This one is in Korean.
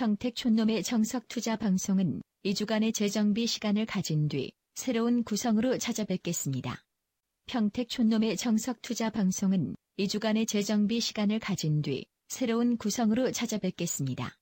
평택 촌놈의 정석 투자 방송은 2주간의 재정비 시간을 가진 뒤 새로운 구성으로 찾아뵙겠습니다. 평택 촌놈의 정석 투자 방송은 2주간의 재정비 시간을 가진 뒤 새로운 구성으로 찾아뵙겠습니다.